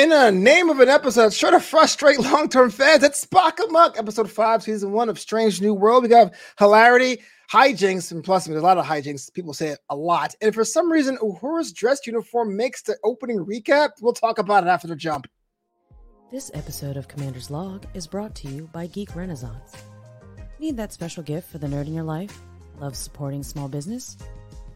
In a name of an episode, sure to frustrate long-term fans, it's Spock Amok, episode five, season one of Strange New World. We got hilarity, hijinks, and plus there's a lot of hijinks. People say it a lot. And for some reason, Uhura's dress uniform makes the opening recap. We'll talk about it after the jump. This episode of Commander's Log is brought to you by Geek Renaissance. Need that special gift for the nerd in your life? Love supporting small business?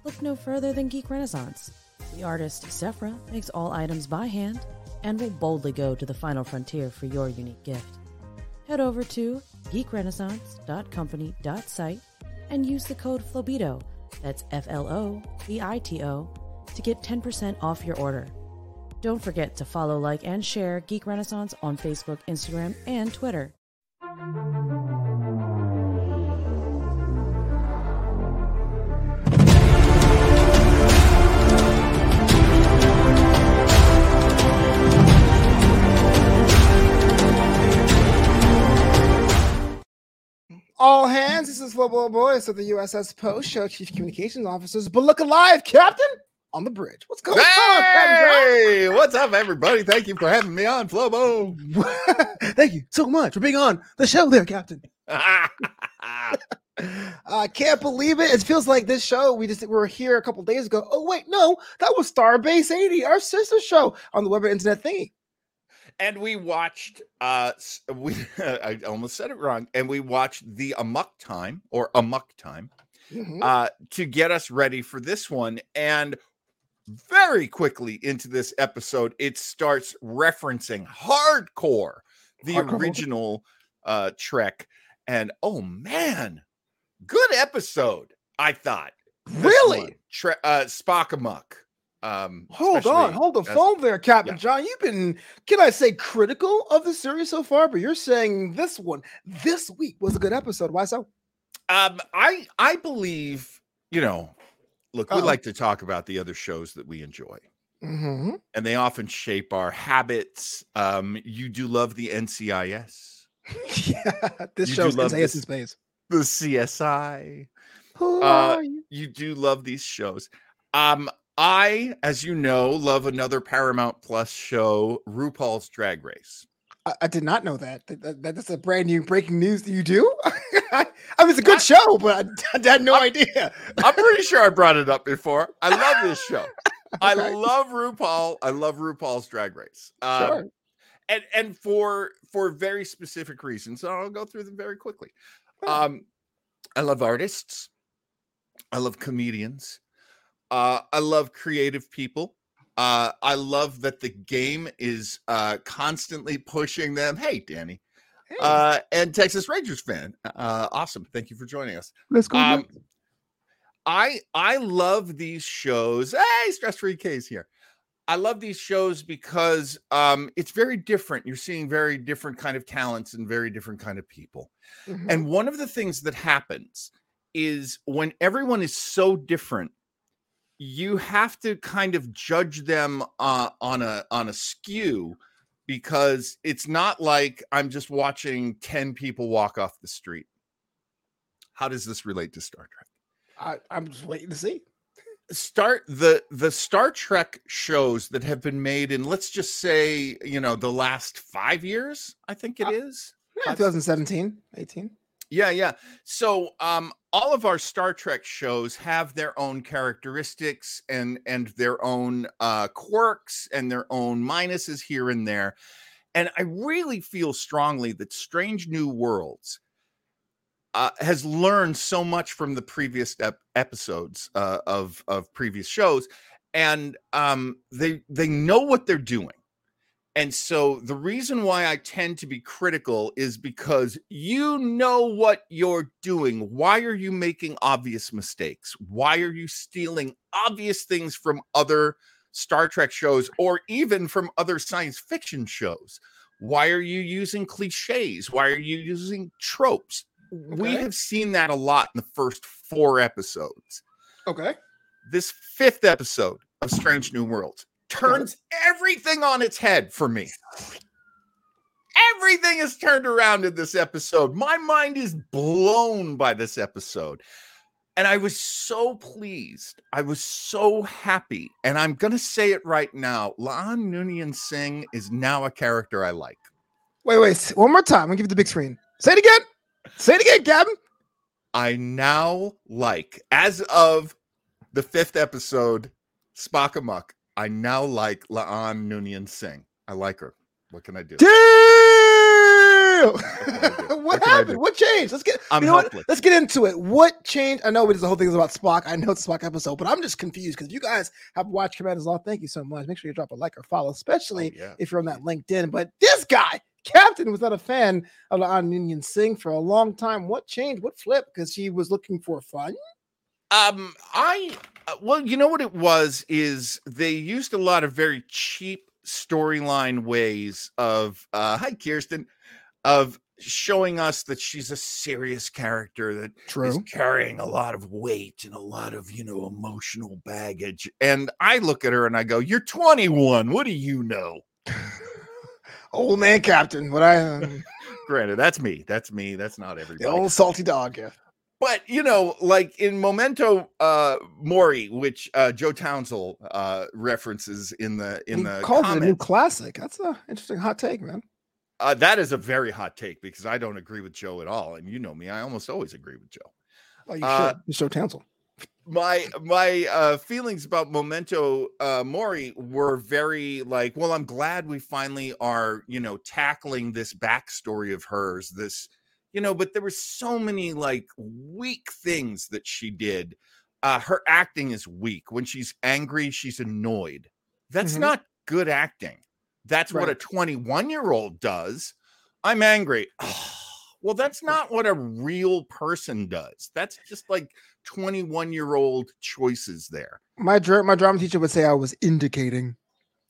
Look no further than Geek Renaissance. The artist Sephra makes all items by hand and will boldly go to the final frontier for your unique gift. Head over to geekrenaissance.company.site and use the code FLOBITO, that's F L O B I T O, to get 10% off your order. Don't forget to follow, like, and share Geek Renaissance on Facebook, Instagram, and Twitter. All hands, this is Football Boys of the USS Post Show Chief Communications Officers, but look alive, Captain, on the bridge. What's going on, Hey, what's up, everybody? Thank you for having me on, Flobo. Thank you so much for being on the show there, Captain. I can't believe it. It feels like this show we just were here a couple days ago. Oh wait, no, that was Starbase 80, our sister show on the web internet thingy. And we watched. Uh, we I almost said it wrong. And we watched the Amok Time or Amok Time Mhm. uh, to get us ready for this one. And very quickly into this episode, it starts referencing hardcore, the Hardcore. original uh, Trek. And oh man, good episode, I thought. really? Tre- uh, Spock Amok. Um, Hold on, hold the as- phone there, Captain yeah. John. You've been, can I say, critical of the series so far, but you're saying this one, this week was a good episode. Why so? Um, I I believe you know. Look, we Uh-oh. like to talk about the other shows that we enjoy, Mm-hmm. and they often shape our habits. Um, you do love the NCIS, yeah, this You show's love in space. the CSI. Who Uh, are you? You do love these shows. Um, I, as you know, love another Paramount Plus show, RuPaul's Drag Race. I, I did not know that. That- that- That's a brand new breaking news that you do. I mean, it's a good show, but I, I had no idea. I'm pretty sure I brought it up before. I love this show. I Okay. love RuPaul. I love RuPaul's Drag Race. Um, Sure. and and for for very specific reasons. So I'll go through them very quickly. Um, I love artists. I love comedians. Uh, I love creative people. Uh, I love that the game is uh, constantly pushing them. Hey, Danny, Hey, uh, and Texas Rangers fan. Uh, awesome. Thank you for joining us. let's go. Um, I I love these shows. Hey, stress free case here. I love these shows because um, it's very different. You're seeing very different kind of talents and very different kind of people. Mhm. And one of the things that happens is when everyone is so different, you have to kind of judge them uh, on a on a skew because it's not like I'm just watching 10 people walk off the street. How does this relate to Star Trek? I, I'm just waiting to see. start the the Star Trek shows that have been made in let's just say, you know, the last 5 years, I think it Uh, is. Yeah, 2017, 18. Yeah, yeah. So, um, all of our Star Trek shows have their own characteristics and and their own uh, quirks and their own minuses here and there. And I really feel strongly that Strange New Worlds uh, has learned so much from the previous ep- episodes uh, of of previous shows, and um, they they know what they're doing. And so the reason why I tend to be critical is because you know what you're doing. Why are you making obvious mistakes? Why are you stealing obvious things from other Star Trek shows or even from other science fiction shows? Why are you using cliches? Why are you using tropes? We have seen that a lot in the first four episodes Okay. this fifth episode of Strange New Worlds turns everything on its head for me. Everything is turned around in this episode. My mind is blown by this episode. and I was so pleased. I was so happy. And I'm going to say it right now. La'an Noonien Singh is now a character I like. Wait, wait. One more time. I'll give you the big screen. Say it again. Say it again, Gavin. I now like, as of the fifth episode, Spock Amok, I now like La'an Noonien Singh. I like her. What can I do? what, what happened? What changed? Let's get. I'm you know helpless. what? Let's get into it. What changed? I know it is the whole thing is about Spock. I know it's a Spock episode, but I'm just confused because if you guys have watched Commander's Log, thank you so much. Make sure you drop a like or follow, oh, especially Oh, yeah. if you're on that LinkedIn. But this guy, Captain, was not a fan of La'an Singh for a long time. What changed? What flipped? Because she was looking for fun. Um, I uh, well, you know what it was is they used a lot of very cheap storyline ways of uh hi Kirsten of showing us that she's a serious character that is True. carrying a lot of weight and a lot of you know emotional baggage and i look at her and i go you're 21 what do you know Old man Captain. What I um, granted that's me that's me that's not everybody the old salty dog. Yeah. But you know, like in Memento uh Mori, which uh Joe Townsend uh references in the in he the calls it a new classic. That's a interesting hot take, man. uh, that is a very hot take because I don't agree with Joe at all. And you know me, I almost always agree with Joe. Oh, you Uh, should. You show Tansel. My my uh feelings about Memento uh Mori were very like, well, I'm glad we finally are, you know, tackling this backstory of hers, this you know, but there were so many like weak things that she did. Uh, her acting is weak. When she's angry, she's annoyed. That's Mhm. not good acting. That's what a 21 year old does. I'm angry. well, that's not what a real person does. That's just like 21 year old choices there. My dra- my drama teacher would say I was indicating.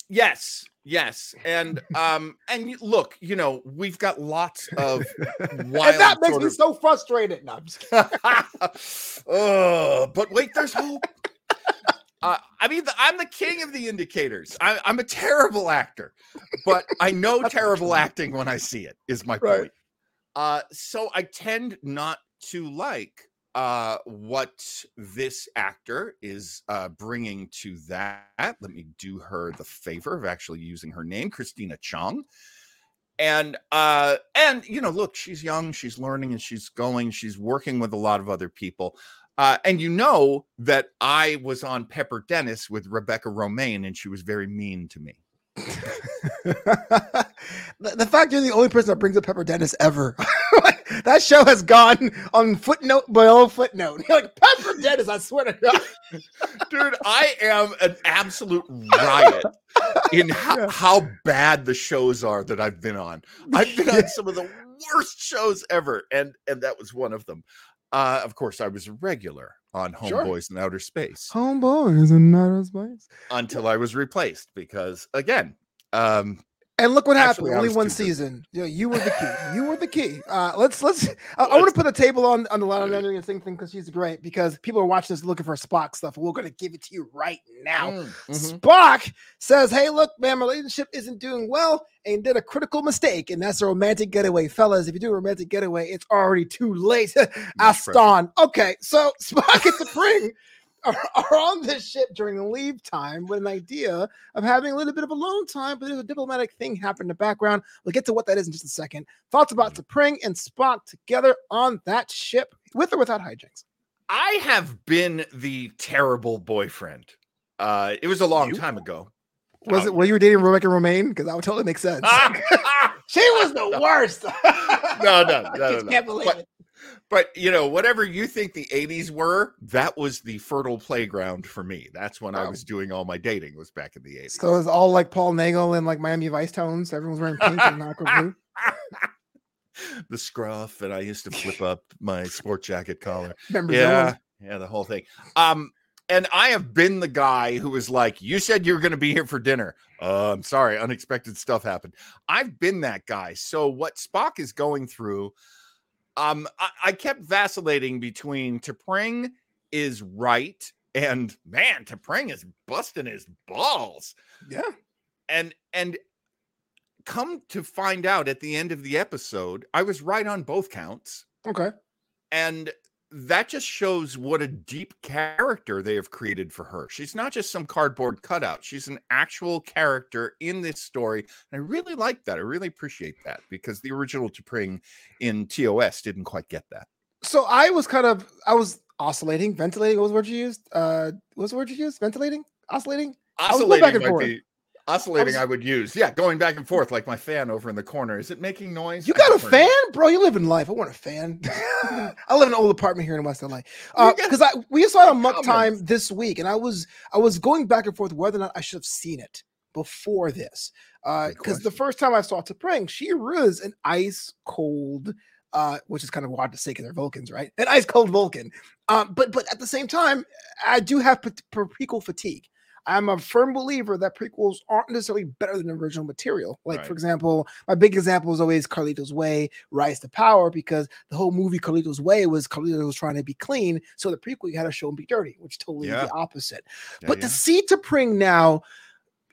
Yes, yes, and um, and look, you know, we've got lots of wild and that makes me of- so frustrated. No, I'm just oh, but wait, there's hope. Uh, I mean, the, I'm the king of the indicators. I, I'm a terrible actor, but I know terrible acting when I see it. Is my Right. point. Uh, so I tend not to like uh, what this actor is uh, bringing to that. Let me do her the favor of actually using her name, Christina Chong and uh and you know look she's young she's learning and she's going she's working with a lot of other people uh and you know that i was on Pepper Dennis with Rebecca Romijn and she was very mean to me the, the fact you're the only person that brings up Pepper Dennis ever. Like, that show has gone on footnote by old footnote. You're like Pepper Dennis, I swear to God. dude i am an absolute riot in how, Yeah. how bad the shows are that i've been on i've been on some of the worst shows ever and and that was one of them uh of course i was a regular on Sure. homeboys in outer space Homeboys and outer space. until I was replaced because again, um, And look what Actually, happened. Only one good. season. You, know, you were the key. You were the key. Uh, let's let's. I, I want to put a table on on the line of Nandri and thing thing because she's great. Because people are watching this looking for Spock stuff. We're going to give it to you right now. mm, mhm. Spock says, "Hey, look, man, my relationship isn't doing well, and did a critical mistake, and that's a romantic getaway, fellas. If you do a romantic getaway, it's already too late." Aston. Okay, so Spock and T'Pring are, are on this ship during the leave time with an idea of having a little bit of alone time, but there's a diplomatic thing happening in the background. We'll get to what that is in just a second. Thoughts about Mm-hmm. T'Pring and Spock together on that ship, with or without hijinks? I have been the terrible boyfriend. Uh, it was a long You? time ago. Was Oh. it? Were you were dating Rebecca Romijn? Because that would totally make sense. She was the worst. No, no, no, no, no. can't believe But- it. But you know, whatever you think the '80s were, that was the fertile playground for me. That's when I was doing all my dating. Was back in the '80s. So it was all like Paul Nagel and like Miami Vice tones. Everyone's wearing pink and aqua blue. the scruff, and I used to flip up my sport jacket collar. Remember yeah yeah the whole thing um and i have been the guy who was like you said you were going to be here for dinner uh, i'm sorry unexpected stuff happened i've been that guy so what spock is going through um i, I kept vacillating between T'Pring is right and man T'Pring is busting his balls Yeah. and and come to find out at the end of the episode i was right on both counts Okay. and that just shows what a deep character they have created for her. She's not just some cardboard cutout. She's an actual character in this story. And I really like that. I really appreciate that because the original T'Pring in TOS didn't quite get that. So I was kind of I was oscillating, ventilating. What was the word you used? Uh what was the word you used? Ventilating? Oscillating? Oscillating back and forth. be oscillating. was- I, would use yeah, going back and forth like my fan over in the corner. Is it making noise? You got a fan, bro? You live in life. I want a fan. I live in an old apartment here in West LA. Uh, because I we saw it on Muck. Time this week, and I was I was going back and forth whether or not I should have seen it before this. Uh, because the first time I saw T'Pring, she was an ice cold, uh, which is kind of wild to say because they're Vulcans, right? An ice cold Vulcan. Um, but but at the same time, I do have pre- prequel fatigue. I'm a firm believer that prequels aren't necessarily better than original material. Like, Right. for example, my big example is always Carlito's Way, Rise to Power, because the whole movie Carlito's Way was Carlito was trying to be clean. So the prequel, you had to show him be dirty, which totally is Yeah. the opposite. Yeah, but yeah. to see T'Pring now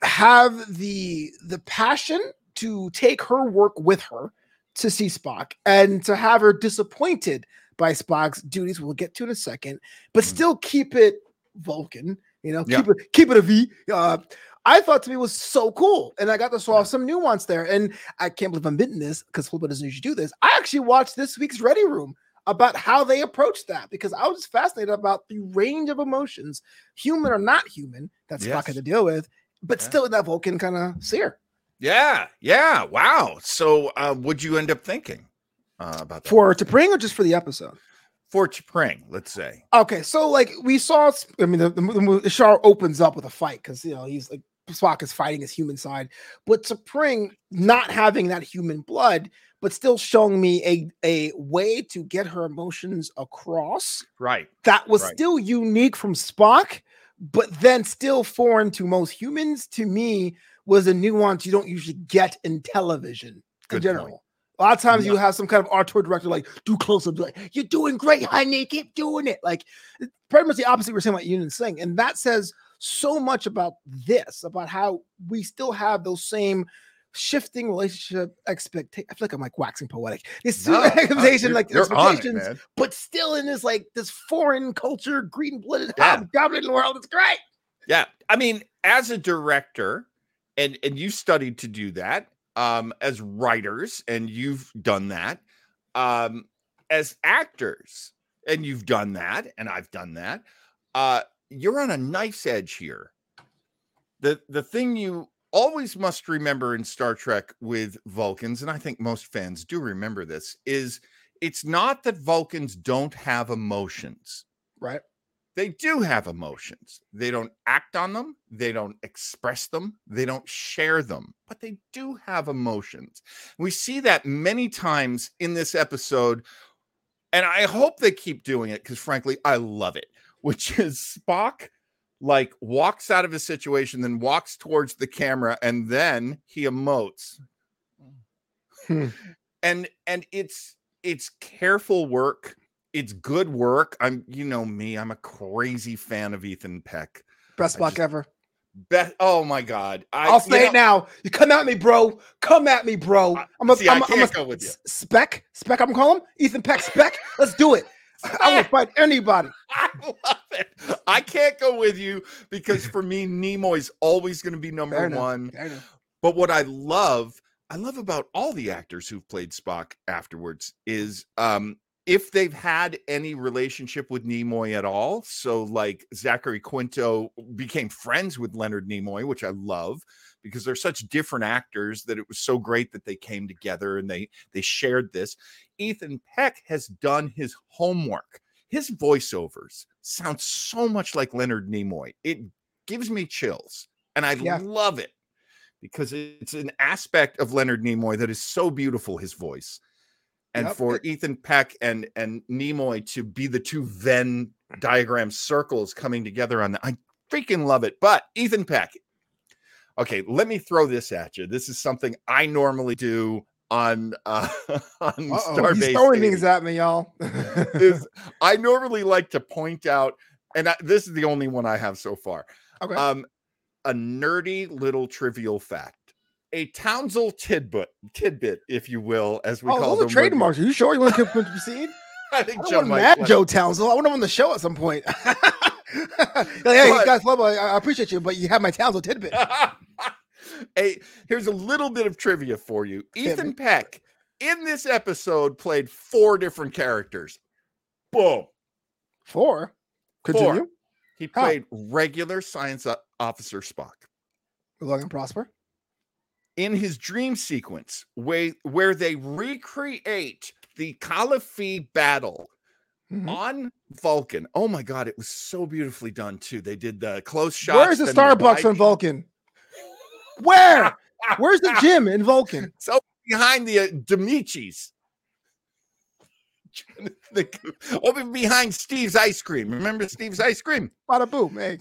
have the the passion to take her work with her to see Spock and to have her disappointed by Spock's duties, we'll get to in a second, but Mm. still keep it Vulcan, you know, Yeah. keep it keep it a V. Uh, I thought to me was so cool, and I got to saw some nuance there. And I can't believe I'm admitting this because Flipper doesn't usually do this. I actually watched this week's Ready Room about how they approached that because I was fascinated about the range of emotions, human or not human, that Spock Yes. had to deal with, but Yeah. still in that Vulcan kind of sear. Yeah, yeah. Wow. So, uh, what'd you end up thinking uh, about that? For T'Pring or just for the episode? For T'Pring, let's say. Okay, so like we saw, I mean, the, the, the, the show opens up with a fight because you know he's like Spock is fighting his human side, but T'Pring not having that human blood, but still showing me a a way to get her emotions across Right. that was Right. still unique from Spock, but then still foreign to most humans. To me, was a nuance you don't usually get in television Good in point. A lot of times you have some kind of art tour director like do close up, like you're doing great, honey, keep doing it. Like pretty much the opposite we're saying about Noonien Singh, and that says so much about this, about how we still have those same shifting relationship expectations. I feel like I'm like waxing poetic. This No, expectation, like on it, expectations, but still in this like this foreign culture, green blooded, Yeah. dominating the world. It's great. Yeah. I mean, as a director, and and you studied to do that, um, as writers, and you've done that, um, as actors, and you've done that, and I've done that. Uh, you're on a knife's edge here. The the thing you always must remember in Star Trek with Vulcans, and I think most fans do remember this, is it's not that Vulcans don't have emotions Right. They do have emotions. They don't act on them, they don't express them, they don't share them, but they do have emotions. We see that many times in this episode, and I hope they keep doing it because, frankly, I love it. Which is Spock like walks out of a situation, then walks towards the camera, and then he emotes. Hmm. And and it's it's careful work it's good work. I'm, you know me, I'm a crazy fan of Ethan Peck. Best I just- ever. Bet, oh my god, I, I'll you say it now. You come at me, bro. Come at me, bro. I- I'm a, see, I I'm a, I'm a can't go with you. spec. Spec. I'm gonna him Ethan Peck. Spec. Let's do it. I will fight anybody. I love it. I can't go with you because for me, Nimoy's always going to be number Fair one. I. But what I love, I love about all the actors who've played Spock afterwards is um if they've had any relationship with Nimoy at all. So like Zachary Quinto became friends with Leonard Nimoy, which I love because they're such different actors that it was so great that they came together and they they shared this. Ethan Peck has done his homework. His voiceovers sound so much like Leonard Nimoy. It gives me chills and I Yeah. love it because it's an aspect of Leonard Nimoy that is so beautiful his voice. And Yep, for Ethan Peck and and Nimoy to be the two Venn diagram circles coming together on that, I freaking love it. But Ethan Peck, okay, let me throw this at you. This is something I normally do on uh, on Uh-oh, Starbase. He's throwing 80 things at me, y'all. is I normally like to point out, and I, this is the only one I have so far. okay. Um, a nerdy little trivial fact, a Townsend tidbit, tidbit, if you will, as we oh, call those them. are trademarks. Are you sure you want to proceed? I think I Joe might mad. Joe Townsend. I want him on the show at some point. Like, hey, But- guys, love, I, I appreciate you, but you have my Townsend tidbit. hey, here's a little bit of trivia for you. Ethan. Peck in this episode played four different characters. Boom. Four. Continue. Four. He played regular science uh, officer Spock. Long and prosper. In his dream sequence where, where they recreate the kal-if-fee battle Mhm. on Vulcan. Oh my god, it was so beautifully done too. They did the close shots. Where's the Starbucks on Vulcan? Where? Where's the gym in Vulcan? So behind the uh, Demichis. The, over behind Steve's ice cream. Remember Steve's ice cream? Bada boom. Hey.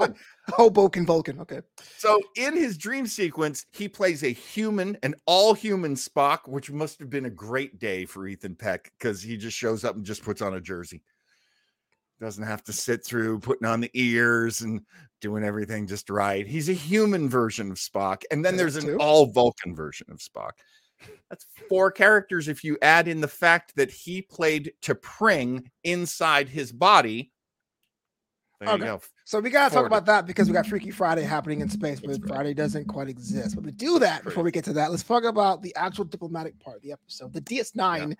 Hoboken Vulcan. Okay. So in his dream sequence, he plays a human, an all-human Spock, which must have been a great day for Ethan Peck because he just shows up and just puts on a jersey. Doesn't have to sit through putting on the ears and doing everything just right. He's a human version of Spock, and then there's an all Vulcan version of Spock. That's four characters if you add in the fact that he played T'Pring inside his body. There Okay. you go. So we gotta talk about that because we got Freaky Friday happening in space, but right. Friday doesn't quite exist. But to do that, before we get to that, let's talk about the actual diplomatic part of the episode, the DS9,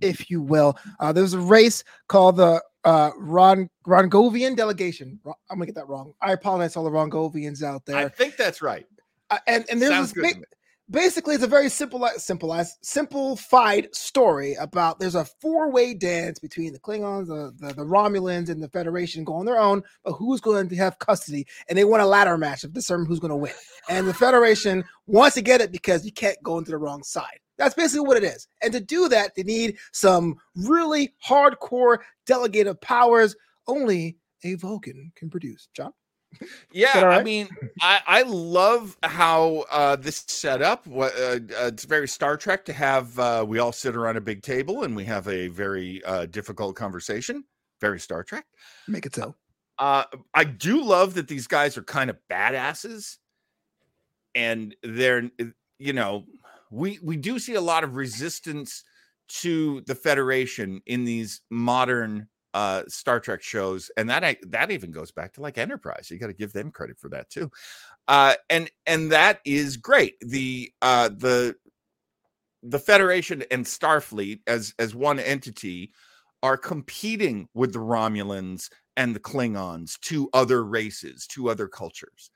if you will. Uh, there's a race called the uh, Ron Rongovian delegation. I'm gonna get that wrong. I apologize to all the Rongovians out there. I think that's right. Uh, and and there's Sounds this good. big, me. Basically it's a very simple simplified simplified story about there's a four-way dance between the klingons the, the the romulans and the federation go on their own but who's going to have custody? And they want a ladder match to determine who's going to win. And the federation wants to get it because you can't go into the wrong side. That's basically what it is. And to do that they need some really hardcore delegated powers only a vulcan can produce. John Yeah, all I mean, I I love how uh, this is set up. What uh, uh, it's very Star Trek to have uh, we all sit around a big table and we have a very uh, difficult conversation. Very Star Trek. make it so Uh, I do love that these guys are kind of badasses, and they're you know we we do see a lot of resistance to the Federation in these modern uh Star Trek shows, and that I, that even goes back to like Enterprise. You got to give them credit for that too, uh, and and that is great. The uh the the Federation and Starfleet as as one entity are competing with the Romulans and the Klingons to other races, to other cultures.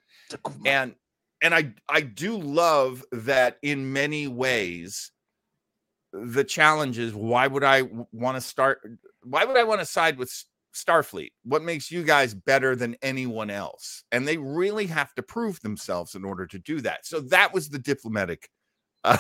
And and I I do love that in many ways the challenge is why would I want to start why would I want to side with Starfleet? What makes you guys better than anyone else? And they really have to prove themselves in order to do that. So that was the diplomatic uh,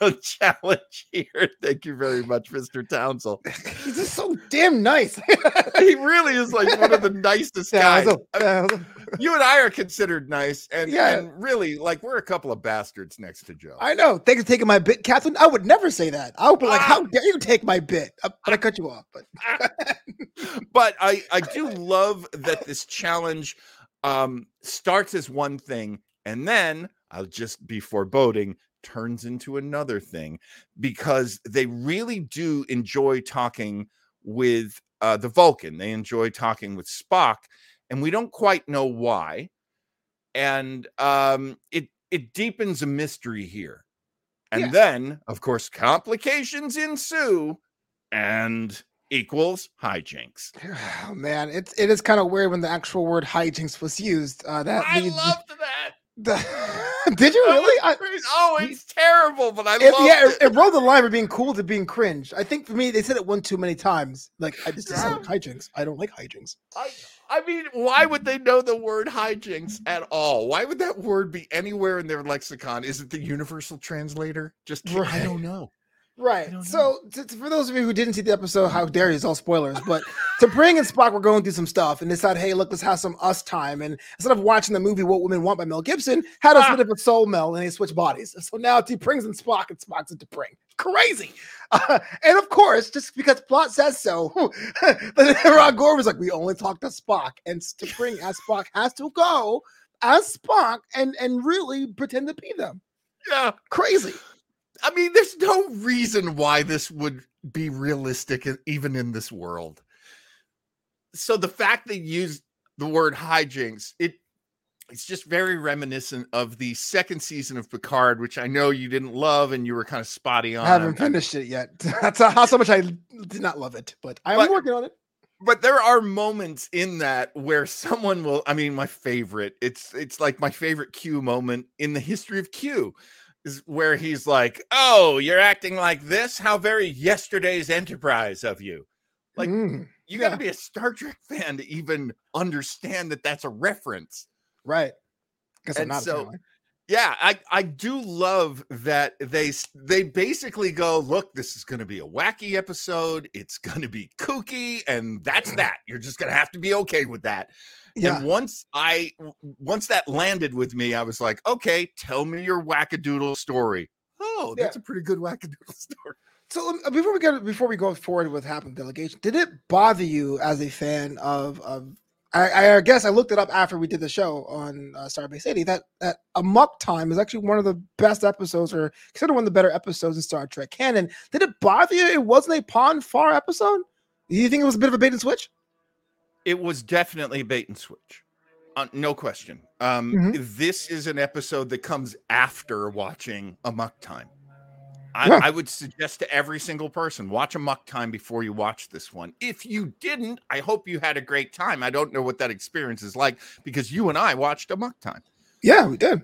challenge here. Thank you very much, Mr. Townsend. he's just so damn nice He really is like one of the nicest guys. I mean, you and I are considered nice, and, Yeah. and really, like, we're a couple of bastards next to Joe. I know. Thanks for taking my bit, Catherine. I would never say that. I would be like, Ah. "How dare you take my bit?" Uh, But I cut you off. But but I I do love that this challenge um starts as one thing and then I'll just be foreboding turns into another thing because they really do enjoy talking with uh the Vulcan. They enjoy talking with Spock and we don't quite know why. And um it it deepens a mystery here. And Yeah. then, of course, complications ensue and equals hijinks. oh, man, it's it is kind of weird when the actual word hijinks was used. Uh, that I leads- loved that. the- Did you really? I, oh, it's terrible, but I it, love yeah, it. it, it rode the line from being cool to being cringe. I think for me, they said it one too many times. Like I just Yeah. hijinks. I don't like hijinks. I, I mean, why would they know the word hijinks at all? Why would that word be anywhere in their lexicon? Is it the universal translator? Just ki- I don't know. Right. So, t- t- for those of you who didn't see the episode, how dare you? It's all spoilers. But T'Pring and Spock were going through some stuff and decided, hey, look, let's have some us time. And instead of watching the movie What Women Want by Mel Gibson, had us Ah. bit of a soul mel and they switch bodies. So now T'Pring's and Spock and Spock's and T'Pring. Crazy. Uh, and of course, just because plot says so, Ron Gore was like, we only talk to Spock. And to T'Pring as Spock has to go as Spock and, and really pretend to be them. Yeah. Crazy. I mean, there's no reason why this would be realistic even in this world. So the fact they used the word hijinks, it it's just very reminiscent of the second season of Picard, which I know you didn't love and you were kind of spotty on. I haven't finished it yet. That's how so much I did not love it, but I'm but, working on it. But there are moments in that where someone will. I mean, my favorite. It's it's like my favorite Q moment in the history of Q is where he's like, "Oh, you're acting like this? How very yesterday's Enterprise of you." Like mm, you got to be a Star Trek fan to even understand that that's a reference. Right. And I'm not so, yeah, I I do love that they they basically go, look, this is going to be a wacky episode. It's going to be kooky, and that's that. You're just going to have to be okay with that. Yeah. And once I once that landed with me, I was like, okay, tell me your wackadoodle story. Oh, that's yeah. a pretty good wackadoodle story. So um, before we go before we go forward with happened delegation, did it bother you as a fan of of I, I, guess I looked it up after we did the show on uh, Starbase 80 that, that Amok Time is actually one of the best episodes or considered one of the better episodes in Star Trek canon. Did it bother you? It wasn't a Pon Farr episode? Do you think it was a bit of a bait and switch? It was definitely a bait and switch. Uh, no question. Um, mm-hmm. This is an episode that comes after watching Amok Time. I, yeah. I, would suggest to every single person watch Amok Time before you watch this one. If you didn't, I hope you had a great time. I don't know what that experience is like because you and I watched Amok Time. Yeah, we did.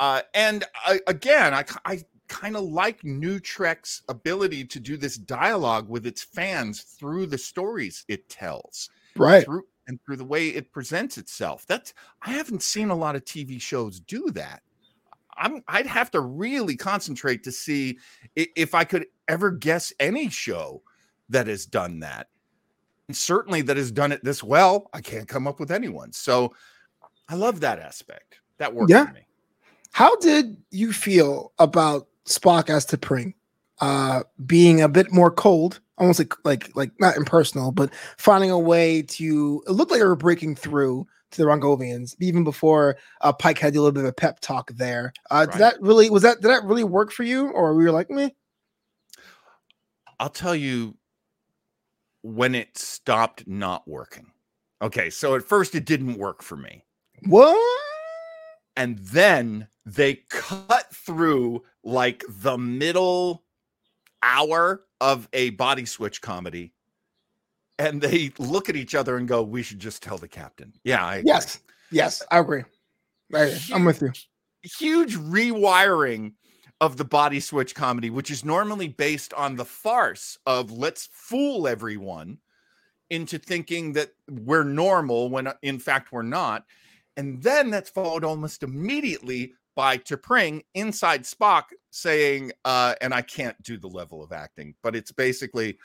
Uh, and I, again, I, I kind of like New Trek's ability to do this dialogue with its fans through the stories it tells. Right. Through, and through the way it presents itself. That's I haven't seen a lot of TV shows do that. I'm I'd have to really concentrate to see if I could ever guess any show that has done that. And certainly that has done it this well. I can't come up with anyone. So I love that aspect. That works yeah. for me. How did you feel about Spock as T'Pring? Uh, being a bit more cold, almost like like like not impersonal, but finding a way to it looked like they were breaking through to the Rongovians, even before uh, Pike had a little bit of a pep talk there. Uh, right. Did that really was that did that really work for you, or were you like me? I'll tell you when it stopped not working. Okay, so at first it didn't work for me. What? And then they cut through like the middle hour of a body switch comedy and they look at each other and go, "We should just tell the captain." Yeah. I yes. Yes, I agree. I, I'm with you. Huge rewiring of the body switch comedy, which is normally based on the farce of let's fool everyone into thinking that we're normal when in fact we're not. And then that's followed almost immediately by T'Pring inside Spock saying, uh, and I can't do the level of acting, but it's basically,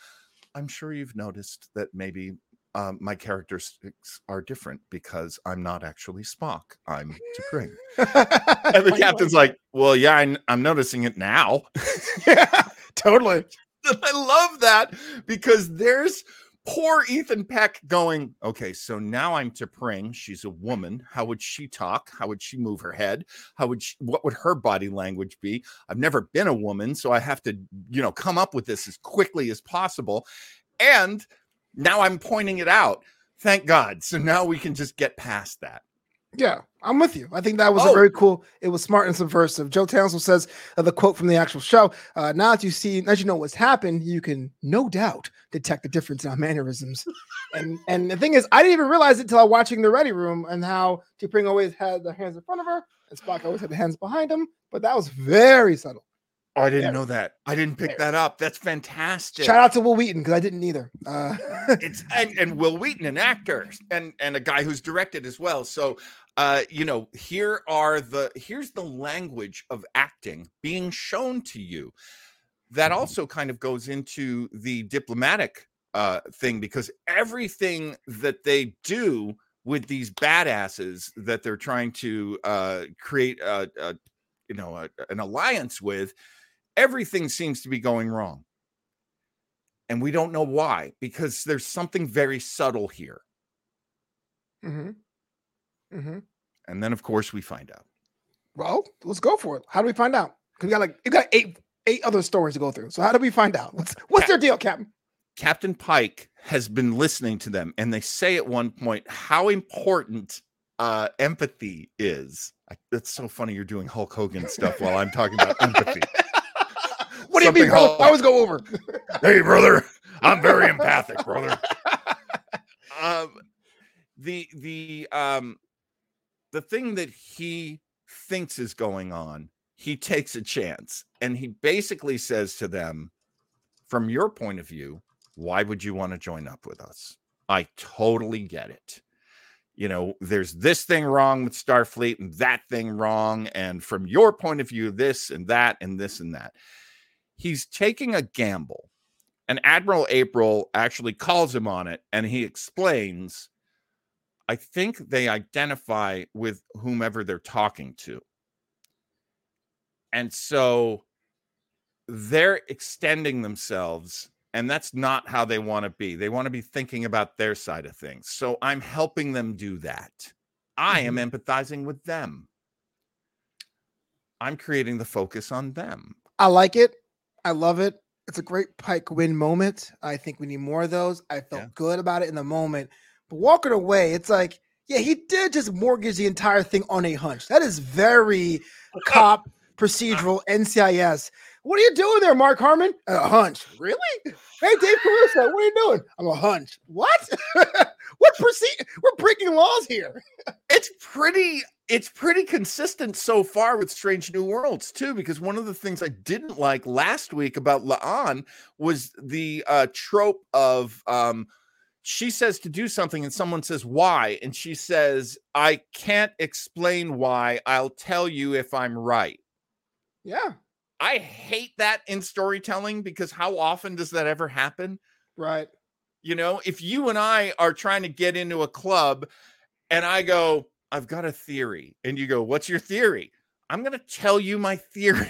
I'm sure you've noticed that maybe um, my characteristics are different because I'm not actually Spock. I'm T'Pring. and the captain's like, "Well, yeah, I'm, I'm noticing it now." yeah, totally. I love that because there's poor Ethan Peck going, okay, so now I'm T'Pring. She's a woman. How would she talk? How would she move her head? How would she, what would her body language be? I've never been a woman, so I have to, you know, come up with this as quickly as possible. And now I'm pointing it out. Thank God. So now we can just get past that. Yeah, I'm with you. I think that was oh. a very cool. It was smart and subversive. Joe Townsend says uh, the quote from the actual show. Uh, now that you see, as you know what's happened, you can no doubt detect the difference in our mannerisms. and and the thing is, I didn't even realize it until I was watching the Ready Room and how T'Pring always had the hands in front of her and Spock always had the hands behind him. But that was very subtle. Oh, I didn't know that. I didn't pick that up. That's fantastic. Shout out to Wil Wheaton because I didn't either. Uh, it's and, and Wil Wheaton, an actor, and and a guy who's directed as well. So, uh, you know, here are the here's the language of acting being shown to you. That mm-hmm. also kind of goes into the diplomatic uh, thing because everything that they do with these badasses that they're trying to uh, create a, a you know a, an alliance with everything seems to be going wrong. And we don't know why, because there's something very subtle here. Mm-hmm. Mm-hmm. And then, of course, we find out. Well, let's go for it. How do we find out? Because we got like you got eight eight other stories to go through. So how do we find out? What's what's their deal, Captain? Captain Pike has been listening to them, and they say at one point how important uh, empathy is. I, that's so funny. You're doing Hulk Hogan stuff while I'm talking about empathy. what do you mean, bro? I always go over. hey, brother, I'm very empathic, brother. um, the the um the thing that he thinks is going on, he takes a chance, and he basically says to them, from your point of view, why would you want to join up with us? I totally get it. You know, there's this thing wrong with Starfleet and that thing wrong. And from your point of view, this and that and this and that. He's taking a gamble. And Admiral April actually calls him on it and he explains I think they identify with whomever they're talking to. And so they're extending themselves and that's not how they want to be. They want to be thinking about their side of things. So I'm helping them do that. I am Mhm. empathizing with them. I'm creating the focus on them. I like it. I love it. It's a great Pike win moment. I think we need more of those. I felt Yeah. good about it in the moment. But walking away, it's like, yeah, he did just mortgage the entire thing on a hunch. That is very cop uh-huh. procedural NCIS. What are you doing there, Mark Harmon? A hunch. Really? Hey, Dave Caruso, what are you doing? I'm a hunch. What? what proceed? We're breaking laws here. It's pretty it's pretty consistent so far with Strange New Worlds too because one of the things I didn't like last week about La'an was the uh trope of um she says to do something and someone says why and she says I can't explain why I'll tell you if I'm right. Yeah, I hate that in storytelling because how often does that ever happen? right. You know, if you and I are trying to get into a club and I go, I've got a theory, and you go, What's your theory? I'm going to tell you my theory.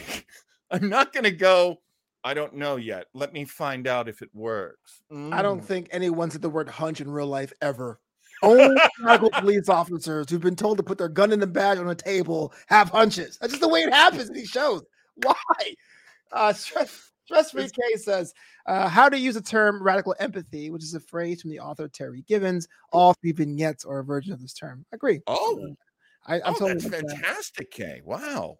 I'm not going to go, I don't know yet. Let me find out if it works. I don't Mm. think anyone said the word hunch in real life ever. Only medical police officers who've been told to put their gun in the bag on a table have hunches. That's just the way it happens in these shows. Why? Uh, stress, stress free K says, uh, how to use the term radical empathy, which is a phrase from the author Terri Givens. All three vignettes are a version of this term. Agree. Oh, I, I'm oh totally that's with that. fantastic, Kay. Wow.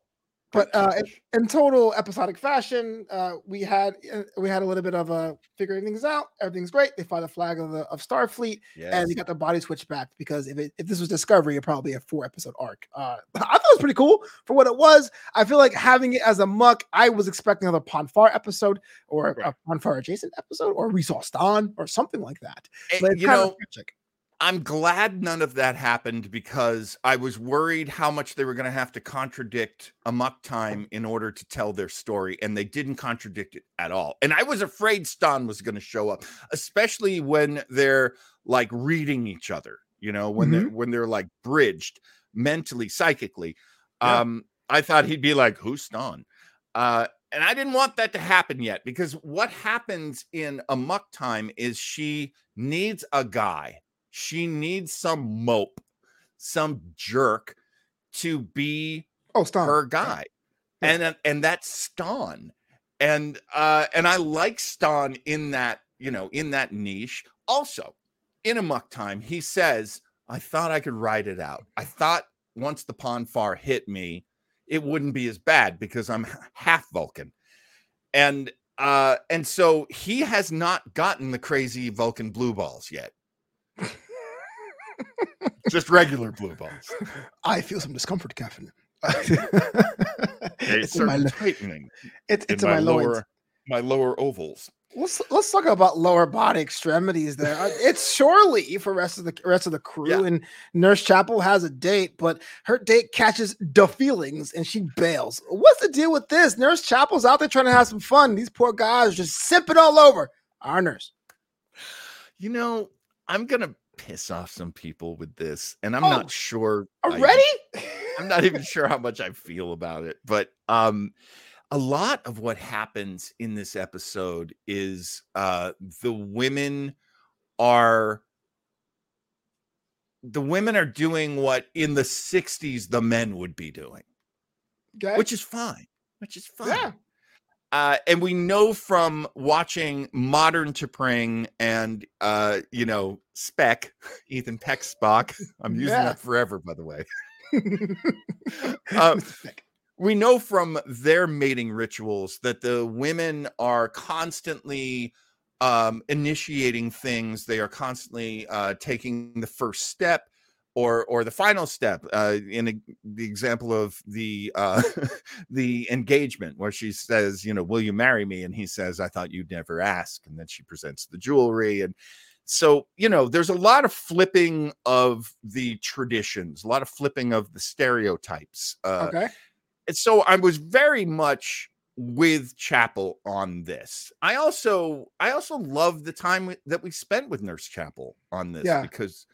But uh, in, in total episodic fashion, uh, we had uh, we had a little bit of a figuring things out. Everything's great. They fly the flag of the of Starfleet, and yes. they got the body switched back because if it, if this was Discovery, it'd probably a four episode arc. Uh, I thought it was pretty cool for what it was. I feel like having it as a muck, I was expecting another Pon Farr episode or Right. a Pon Farr adjacent episode, or saw Stonn or something like that. Eh, But it's you kind know, tragic. I'm glad none of that happened because I was worried how much they were going to have to contradict Amok Time in order to tell their story, and they didn't contradict it at all. And I was afraid Stonn was going to show up, especially when they're like reading each other. You know, when they're when they're like bridged mentally, psychically. Yeah. Um, I thought he'd be like, "Who's Stonn?" Uh, and I didn't want that to happen yet because what happens in Amok Time is she needs a guy she needs some mope, some jerk to be Oh, Stonn. her guy. Yeah. And uh, and that's Stonn. And uh and I like Stonn in that, you know, in that niche. Also, in a muck time, he says, I thought I could ride it out. I thought once the Pon Farr hit me, it wouldn't be as bad because I'm half Vulcan. And uh and so he has not gotten the crazy Vulcan blue balls yet. Just regular blue balls. I feel some discomfort, Captain. It's in my, tightening it's, it's in in my, my, loins. lower my lower ovals. Let's let's talk about lower body extremities there. Uh, It's surely for rest of the rest of the crew, Yeah. and Nurse Chapel has a date, but her date catches the feelings and she bails. What's the deal with this? Nurse Chapel's out there trying to have some fun. These poor guys just sipping all over our nurse. You know, I'm gonna piss off some people with this, and I'm Oh, not sure I- Already? I'm not even sure how much I feel about it, but um a lot of what happens in this episode is uh the women are the women are doing what in the 60s the men would be doing, okay. which is fine. Which is fine. yeah. Uh, and we know from watching modern T'Pring and uh, you know Spec, Ethan Peck Spock. I'm using Yeah. that forever, by the way. Uh, we know from their mating rituals that the women are constantly um, initiating things. They are constantly uh, taking the first step or or the final step. Uh, in a, the example of the uh, the engagement, where she says, "You know, will you marry me?" and he says, "I thought you'd never ask," and then she presents the jewelry and. So, you know, there's a lot of flipping of the traditions, a lot of flipping of the stereotypes. Uh, okay. and so I was very much with Chapel on this. I also I also love the time that we spent with Nurse Chapel on this Yeah. because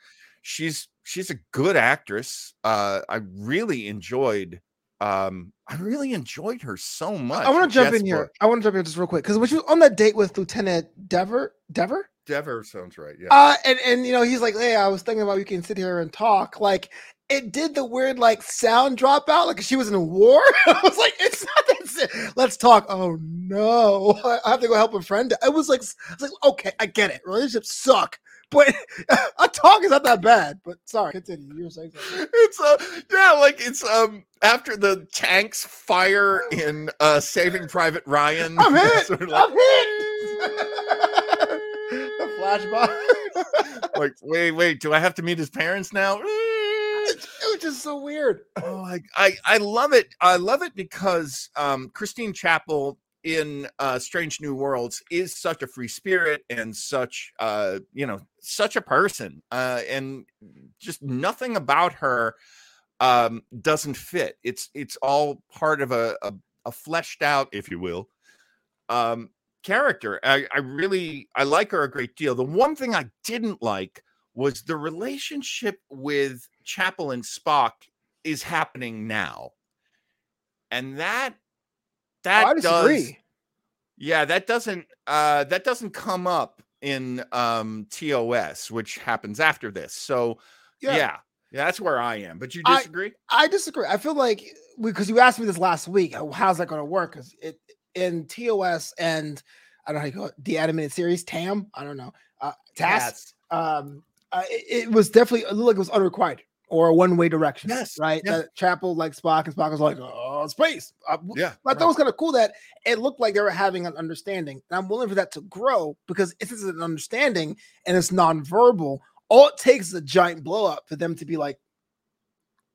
she's she's a good actress. Uh I really enjoyed um I really enjoyed her so much. I want to jump in here. I want to jump in just real quick because when she was on that date with Lieutenant Dever, Dever, Dever sounds right. Yeah. uh, and and you know he's like, hey, I was thinking about we can sit here and talk. Like it did the weird like sound drop out, like she was in a war. I was like, it's not that. Let's talk. Oh no, I have to go help a friend. I was like, I was like, okay, I get it. Relationships suck, but a talk is not that bad. But sorry, continue. You were saying something. it's uh yeah like it's um after the tanks fire in uh saving private ryan I'm hit. sort of I'm hit. the flashback. like wait wait do i have to meet his parents now it was just so weird. oh I, I i love it i love it because um christine chapel in uh strange new worlds is such a free spirit and such uh you know such a person uh and just nothing about her um doesn't fit. It's it's all part of a a, a fleshed out if you will um character. I, I really i like her a great deal. The one thing i didn't like was the relationship with chapel and spock is happening now. And that that Oh, I does disagree. yeah that doesn't uh that doesn't come up in um tos which happens after this so yeah yeah, that's where i am but you disagree I disagree. I feel like because you asked me this last week, how's that going to work? Because it in TOS and I don't know how you call it, the animated series TAM. I don't know. Uh, TAS. Um, uh, it, it was definitely it looked like it was unrequited or a one way direction. Yes, right. yeah. That Chapel like Spock and Spock was like, oh, space. Uh, w- yeah I thought it was kind of cool that it looked like they were having an understanding. And I'm willing for that to grow because if it's an understanding and it's nonverbal, all it takes is a giant blow up for them to be like,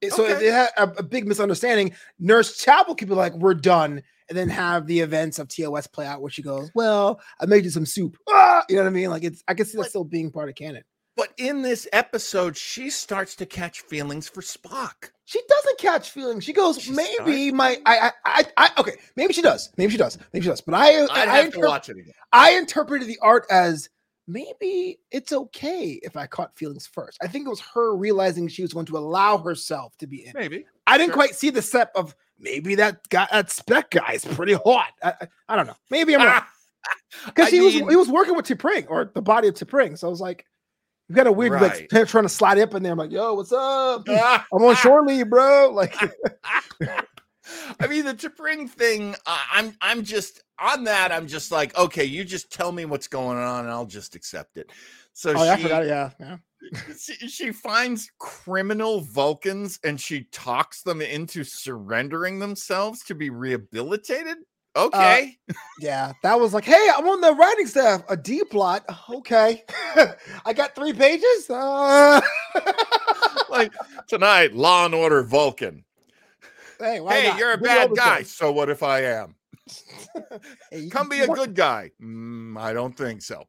it- so if they had a, a big misunderstanding, Nurse Chapel could be like, we're done. And then have the events of TOS play out where she goes, Well, I made you some soup. Ah! You know what I mean? Like it's I can see that still being part of canon. But in this episode, she starts to catch feelings for Spock. She doesn't catch feelings. She goes, She maybe my I, I I I okay, maybe she does. Maybe she does. Maybe she does. But I I'd I, have to watch it again. I interpreted the art as maybe it's okay if I caught feelings first. I think it was her realizing she was going to allow herself to be in. Maybe. I didn't sure. quite see the step of maybe that guy, that spec guy is pretty hot. I, I, I don't know. Maybe I'm wrong because he mean- was he was working with T'Pring or the body of T'Pring. So I was like, you got a weird Right. like trying to slide up in there. I'm like, yo, what's up? I'm on shore leave, bro. Like, I mean, the T'Pring thing. Uh, I'm I'm just on that. I'm just like, okay, you just tell me what's going on, and I'll just accept it. So oh, yeah, I she, forgot. Yeah, yeah. she she finds criminal Vulcans and she talks them into surrendering themselves to be rehabilitated. Okay, Yeah, that was like, hey, I'm on the writing staff. A D plot. Okay. I got three pages. Uh... like tonight, Law and Order Vulcan. hey, why hey, you're a all bad guy. things. So what if I am? Hey, Come be a good guy. Mm, I don't think so.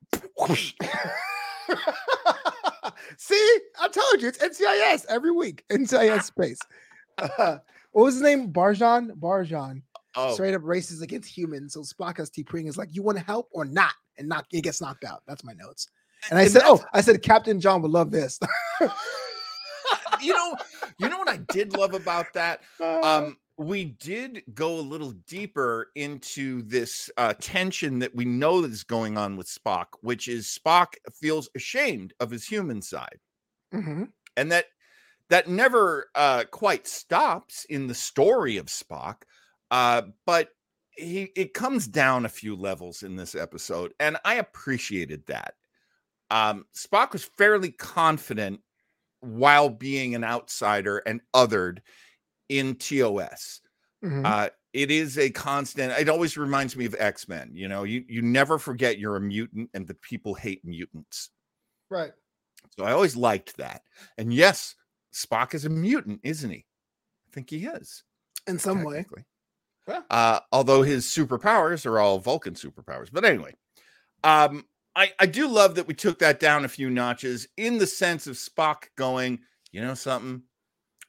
See, I told you it's NCIS every week. NCIS space. Uh, what was his name? Barjan? Barjan. Oh, Straight up racist against humans. So Spock as T'Pring is like, you want to help or not? And not he gets knocked out. That's my notes. And I said, oh, I said Captain John would love this. you know, you know what I did love about that. Um, we did go a little deeper into this uh, tension that we know that is going on with Spock, which is Spock feels ashamed of his human side, Mhm. and that that never uh, quite stops in the story of Spock. Uh, but he it comes down a few levels in this episode, and I appreciated that. Um, Spock was fairly confident while being an outsider and othered in TOS. Mhm. Uh, it is a constant. It always reminds me of X Men. You know, you you never forget you're a mutant, and the people hate mutants. right. So I always liked that. And yes, Spock is a mutant, isn't he? I think he is. In some way. Yeah. Uh, although his superpowers are all Vulcan superpowers. But anyway, um, I, I do love that we took that down a few notches in the sense of Spock going, you know something,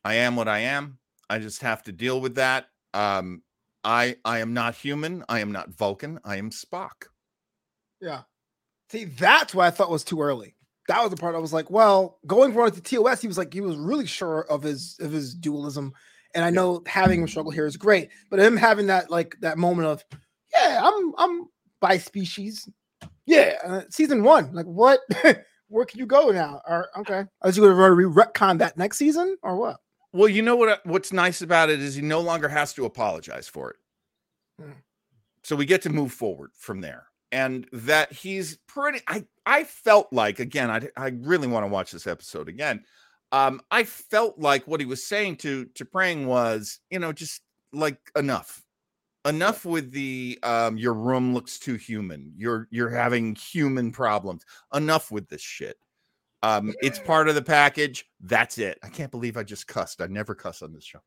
I am what I am. I just have to deal with that. Um, I I am not human. I am not Vulcan. I am Spock. Yeah. See, that's what I thought was too early. That was the part I was like, well, going from to TOS, he was like, he was really sure of his of his dualism. And I know having him struggle here is great, but him having that like that moment of, yeah, I'm I'm by species. Yeah, uh, season one. Like, what? Where can you go now? Or okay, are you going to retcon that next season or what? Well, you know what? What's nice about it is he no longer has to apologize for it. Hmm. So we get to move forward from there, and that he's pretty. I I felt like again. I I really want to watch this episode again. Um, I felt like what he was saying to T'Pring was, you know, just like enough, enough with the um. Your room looks too human. You're you're having human problems. Enough with this shit. Um, it's part of the package. That's it. I can't believe I just cussed. I never cuss on this show.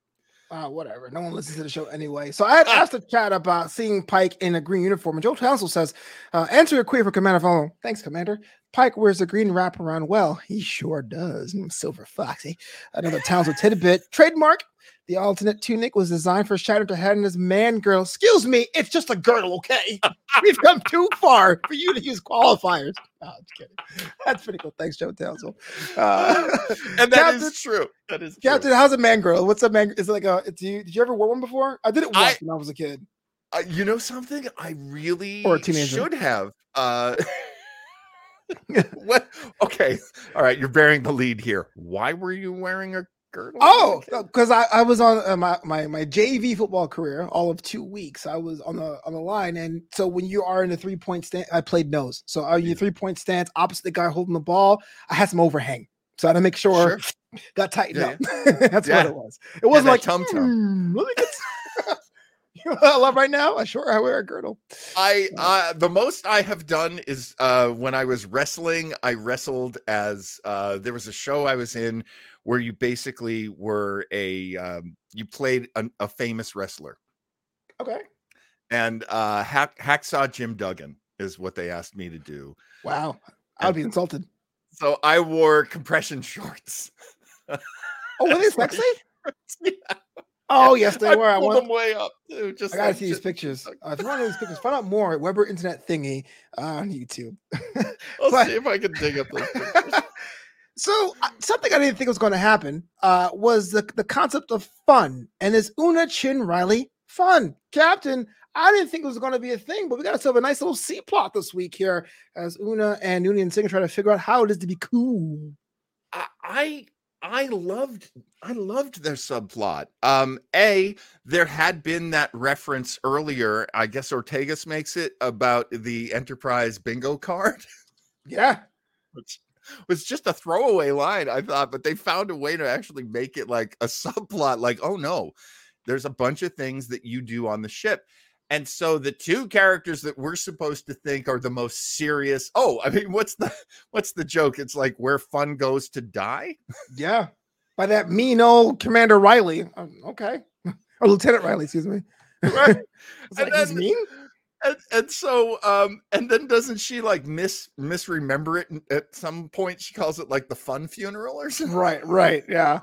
Uh, whatever. No one listens to the show anyway. So I had asked the chat about seeing Pike in a green uniform, and Joe Townsend says, uh, "Answer your query for Commander Follow." Thanks, Commander. Pike wears a green wraparound well. He sure does. Mm, Silver Foxy. Another Townsend tidbit. Trademark. The alternate tunic was designed for Shatner to have in his man girdle. Excuse me, it's just a girdle, okay? We've come too far for you to use qualifiers. Oh, I'm just kidding. That's pretty cool. Thanks, Joe Townsend. Uh, and that is Captain- true. That is Captain, true. how's a man girdle? What's a man? Girl? Is it like a? Do you, did you ever wear one before? I did it I- once when I was a kid. Uh, you know something? I really Or a teenager. should have. Uh, what? Okay, all right. You're bearing the lead here. Why were you wearing a girdle? Oh, because I, I was on uh, my, my my JV football career all of two weeks. I was on the on the line, and so when you are in the three point stand, I played nose. So are you three point stance opposite the guy holding the ball? I had some overhang, so I had to make sure, got tightened Yeah, up. That's Yeah. what it was. It wasn't like tum-tum. "Hmm, let me get. you know what I love right now. I sure I wear a girdle. I uh the most I have done is uh when I was wrestling, I wrestled as uh there was a show I was in where you basically were a um you played an, a famous wrestler. Okay. And uh Hack, Hacksaw Jim Duggan is what they asked me to do. Wow. I would be insulted. So I wore compression shorts. Oh, were they sexy? Yeah, Oh, yes, they I were. I pulled want. them way up too. Just I gotta like- see these just- pictures. Uh, if you want to know these pictures, find out more at Weber Internet Thingy uh, on YouTube. I'll but- see if I can dig up those pictures. so uh, something I didn't think was going to happen uh, was the the concept of fun, and is Una Chin Riley fun, Captain? I didn't think it was going to be a thing, but we got ourselves a nice little C plot this week here as Una and Noonien Singh try to figure out how it is to be cool. I I I loved I loved their subplot. Um, a there had been that reference earlier. I guess Ortegas makes it about the Enterprise bingo card, Yeah, which was just a throwaway line. I thought, but they found a way to actually make it like a subplot. Like, oh no, there's a bunch of things that you do on the ship. And so the two characters that we're supposed to think are the most serious. Oh, I mean, what's the what's the joke? It's like where fun goes to die. yeah. By that mean old Commander Riley. Um, okay, or Lieutenant Riley, excuse me. Right. And like then- mean. and, and so um and then doesn't she like mis misremember it at some point she calls it like the fun funeral or something Right, right, yeah.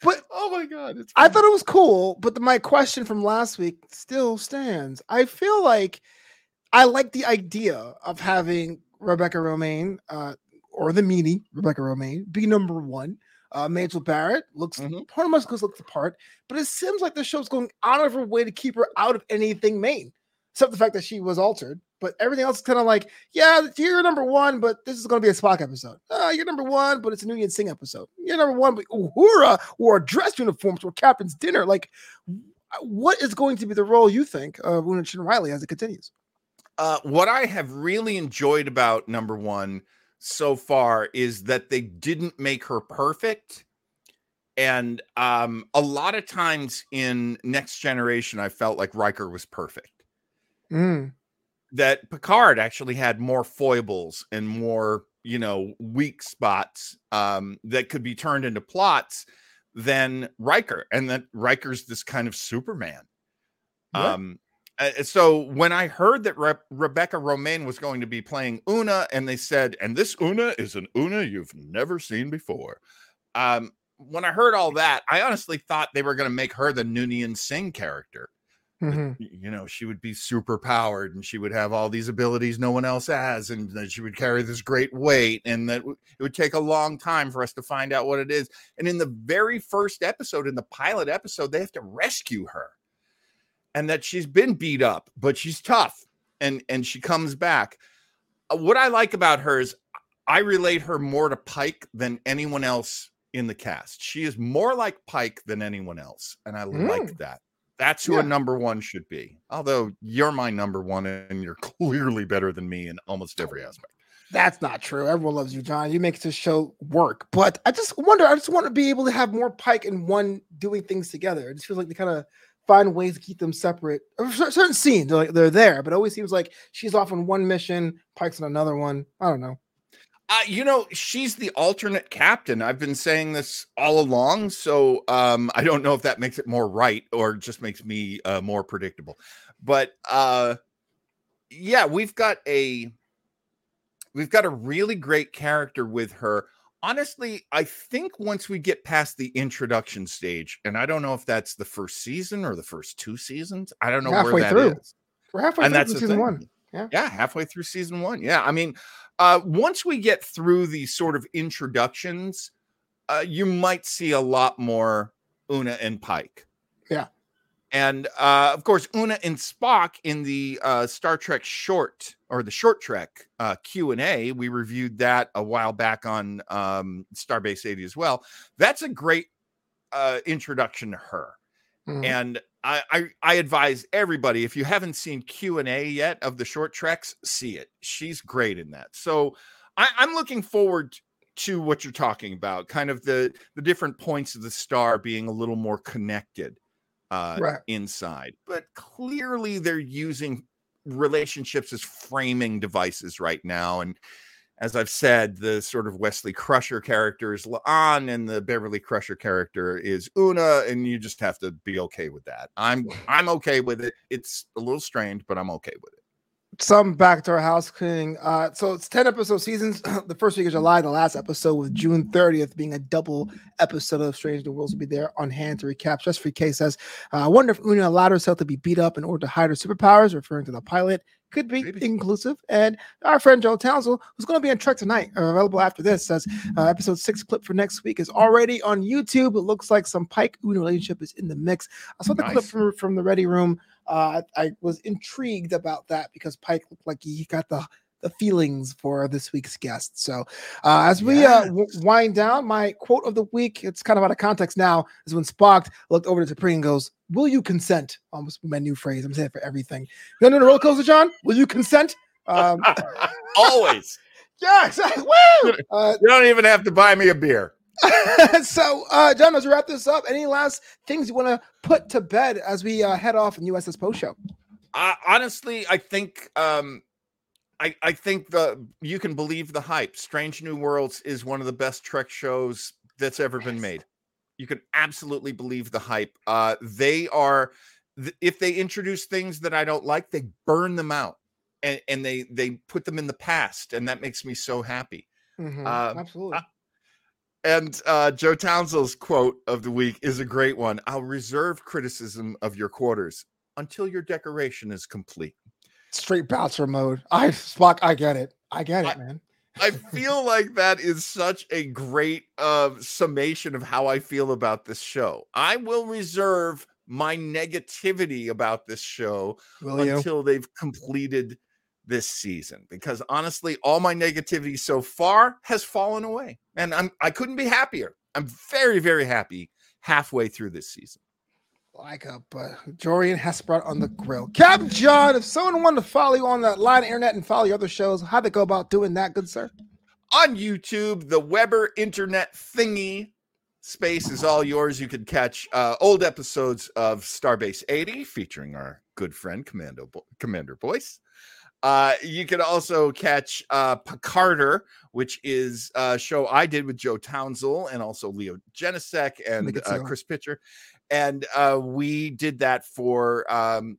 But oh my god it's I thought it was cool, but the, my question from last week still stands. I feel like I like the idea of having Rebecca Romijn, uh, or the meanie Rebecca Romijn, be number one. Uh, Majel Barrett looks Mhm. part of my looks looks the part, but it seems like the show's going out of her way to keep her out of anything main, except the fact that she was altered. But everything else is kind of like, yeah, you're number one, but this is going to be a Spock episode. Uh, you're number one, but it's a New Sing episode. You're number one, but Uhura wore dress uniforms for captain's dinner. Like, what is going to be the role you think of Una Chin Riley as it continues? Uh, what I have really enjoyed about number one so far is that they didn't make her perfect. And um, a lot of times in Next Generation, I felt like Riker was perfect. Mm. That Picard actually had more foibles and more, you know, weak spots um, that could be turned into plots than Riker, and that Riker's this kind of Superman. Yeah. Um, uh, so when I heard that Re- Rebecca Romijn was going to be playing Una, and they said, "And this Una is an Una you've never seen before," um, when I heard all that, I honestly thought they were going to make her the Noonien Singh character. Mhm. You know, she would be super powered, and she would have all these abilities no one else has, and that she would carry this great weight, and that it would take a long time for us to find out what it is. And in the very first episode, in the pilot episode, they have to rescue her and that she's been beat up, but she's tough and and she comes back. Uh, What I like about her is I relate her more to Pike than anyone else in the cast. She is more like Pike than anyone else, and I like that. That's who Yeah. a number one should be. Although you're my number one, and you're clearly better than me in almost every aspect. That's not true. Everyone loves you, John. You make this show work. But I just wonder, I just want to be able to have more Pike and one doing things together. It just feels like they kind of find ways to keep them separate. Certain scenes, they're, like, they're there, but it always seems like she's off on one mission, Pike's on another one. I don't know. Uh, you know, she's the alternate captain. I've been saying this all along, so um, I don't know if that makes it more right or just makes me uh, more predictable. But uh, yeah, we've got a we've got a really great character with her. Honestly, I think once we get past the introduction stage, and I don't know if that's the first season or the first two seasons. I don't know Halfway where that through. is We're halfway and through season thing. one. Yeah. yeah halfway through season one yeah i mean uh once we get through these sort of introductions uh you might see a lot more una and pike Yeah. and uh of course una and spock in the uh star trek short or the short trek uh q&a we reviewed that a while back on um starbase 80 as well that's a great uh introduction to her Mhm. and I, I I advise everybody if you haven't seen Q and A yet of the short treks, see it. She's great in that. So I, I'm looking forward to what you're talking about, kind of the the different points of the star being a little more connected uh, Right. inside. But clearly, they're using relationships as framing devices right now, and as I've said, the sort of Wesley Crusher character is La'an, and the Beverly Crusher character is Una, and you just have to be okay with that. I'm I'm okay with it. It's a little strange, but I'm okay with it. Some back to our house cleaning. Uh, so it's 10 episode seasons. the first week of July, the last episode with June 30th being a double episode of Strange New Worlds will be there on hand to recap. Just for K says, uh, I wonder if Una allowed herself to be beat up in order to hide her superpowers, referring to the pilot. Could be Maybe. inclusive. And our friend Joe Townsend, who's going to be on Trek tonight, uh, available after this, says uh, episode six clip for next week is already on YouTube. It looks like some Pike Una relationship is in the mix. I saw the clip from, from the Ready Room uh, I was intrigued about that because Pike looked like he got the the feelings for this week's guest. So, uh, as we uh, w- wind down, my quote of the week, it's kind of out of context now, is when Spock looked over to T'Pring and goes, Will you consent? Almost my new phrase. I'm saying it for everything. You going to the roller coaster, John? Will you consent? Um, Always. yeah, exactly. Woo! Uh, You don't even have to buy me a beer. so, uh, John, as we wrap this up, any last things you want to put to bed as we uh, head off in USS Post Show? I, honestly, I think um, I I think the you can believe the hype. Strange New Worlds is one of the best Trek shows that's ever been made. You can absolutely believe the hype. Uh, they are th- if they introduce things that I don't like, they burn them out and and they they put them in the past, and that makes me so happy. Mhm, Um, Absolutely. And uh, Joe Townsend's quote of the week is a great one. I'll reserve criticism of your quarters until your decoration is complete. straight bouncer mode. I Spock, I get it. I get it, I- man. I feel like that is such a great uh, summation of how I feel about this show. I will reserve my negativity about this show Will you? until they've completed this season because honestly all my negativity so far has fallen away and I'm I couldn't be happier. I'm very very happy halfway through this season. like a uh, Jorian Hespert on the grill. Captain John, if someone wanted to follow you on that line internet and follow your other shows, how'd they go about doing that, good sir? On YouTube, the Weber Internet Thingy space is all yours. You can catch uh, old episodes of Starbase 80 featuring our good friend Commando Bo- Commander Boyce. Uh, you can also catch uh, Picarder, which is a show I did with Joe Townsend and also Leo Genesek and uh, Chris Pitcher. And uh, we did that for um,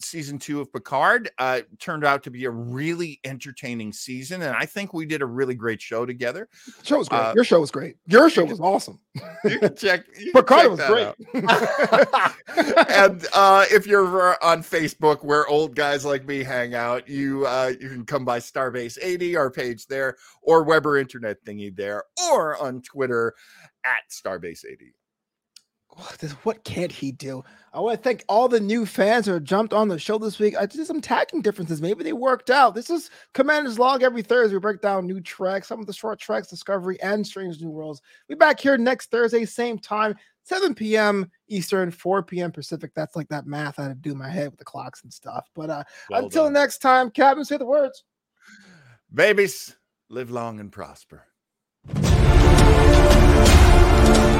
season two of Picard. Uh, turned out to be a really entertaining season, and I think we did a really great show together. Show was great. Uh, Your show was great. Your show was awesome. You can check. You Picard check was great. and uh, if you're on Facebook, where old guys like me hang out, you uh, you can come by Starbase 80, our page there, or Weber Internet thingy there, or on Twitter at Starbase 80 what can't he do? I want to thank all the new fans who jumped on the show this week. I did some tagging differences. Maybe they worked out. This is Commander's Log every Thursday. We break down new tracks, some of the short treks, Discovery, and Strange New Worlds. We back here next Thursday, same time, 7 p.m. Eastern, 4 p.m. Pacific. That's like that math I had to do in my head with the clocks and stuff. But uh, well until done. next time, Captain, say the words. Babies, live long and prosper.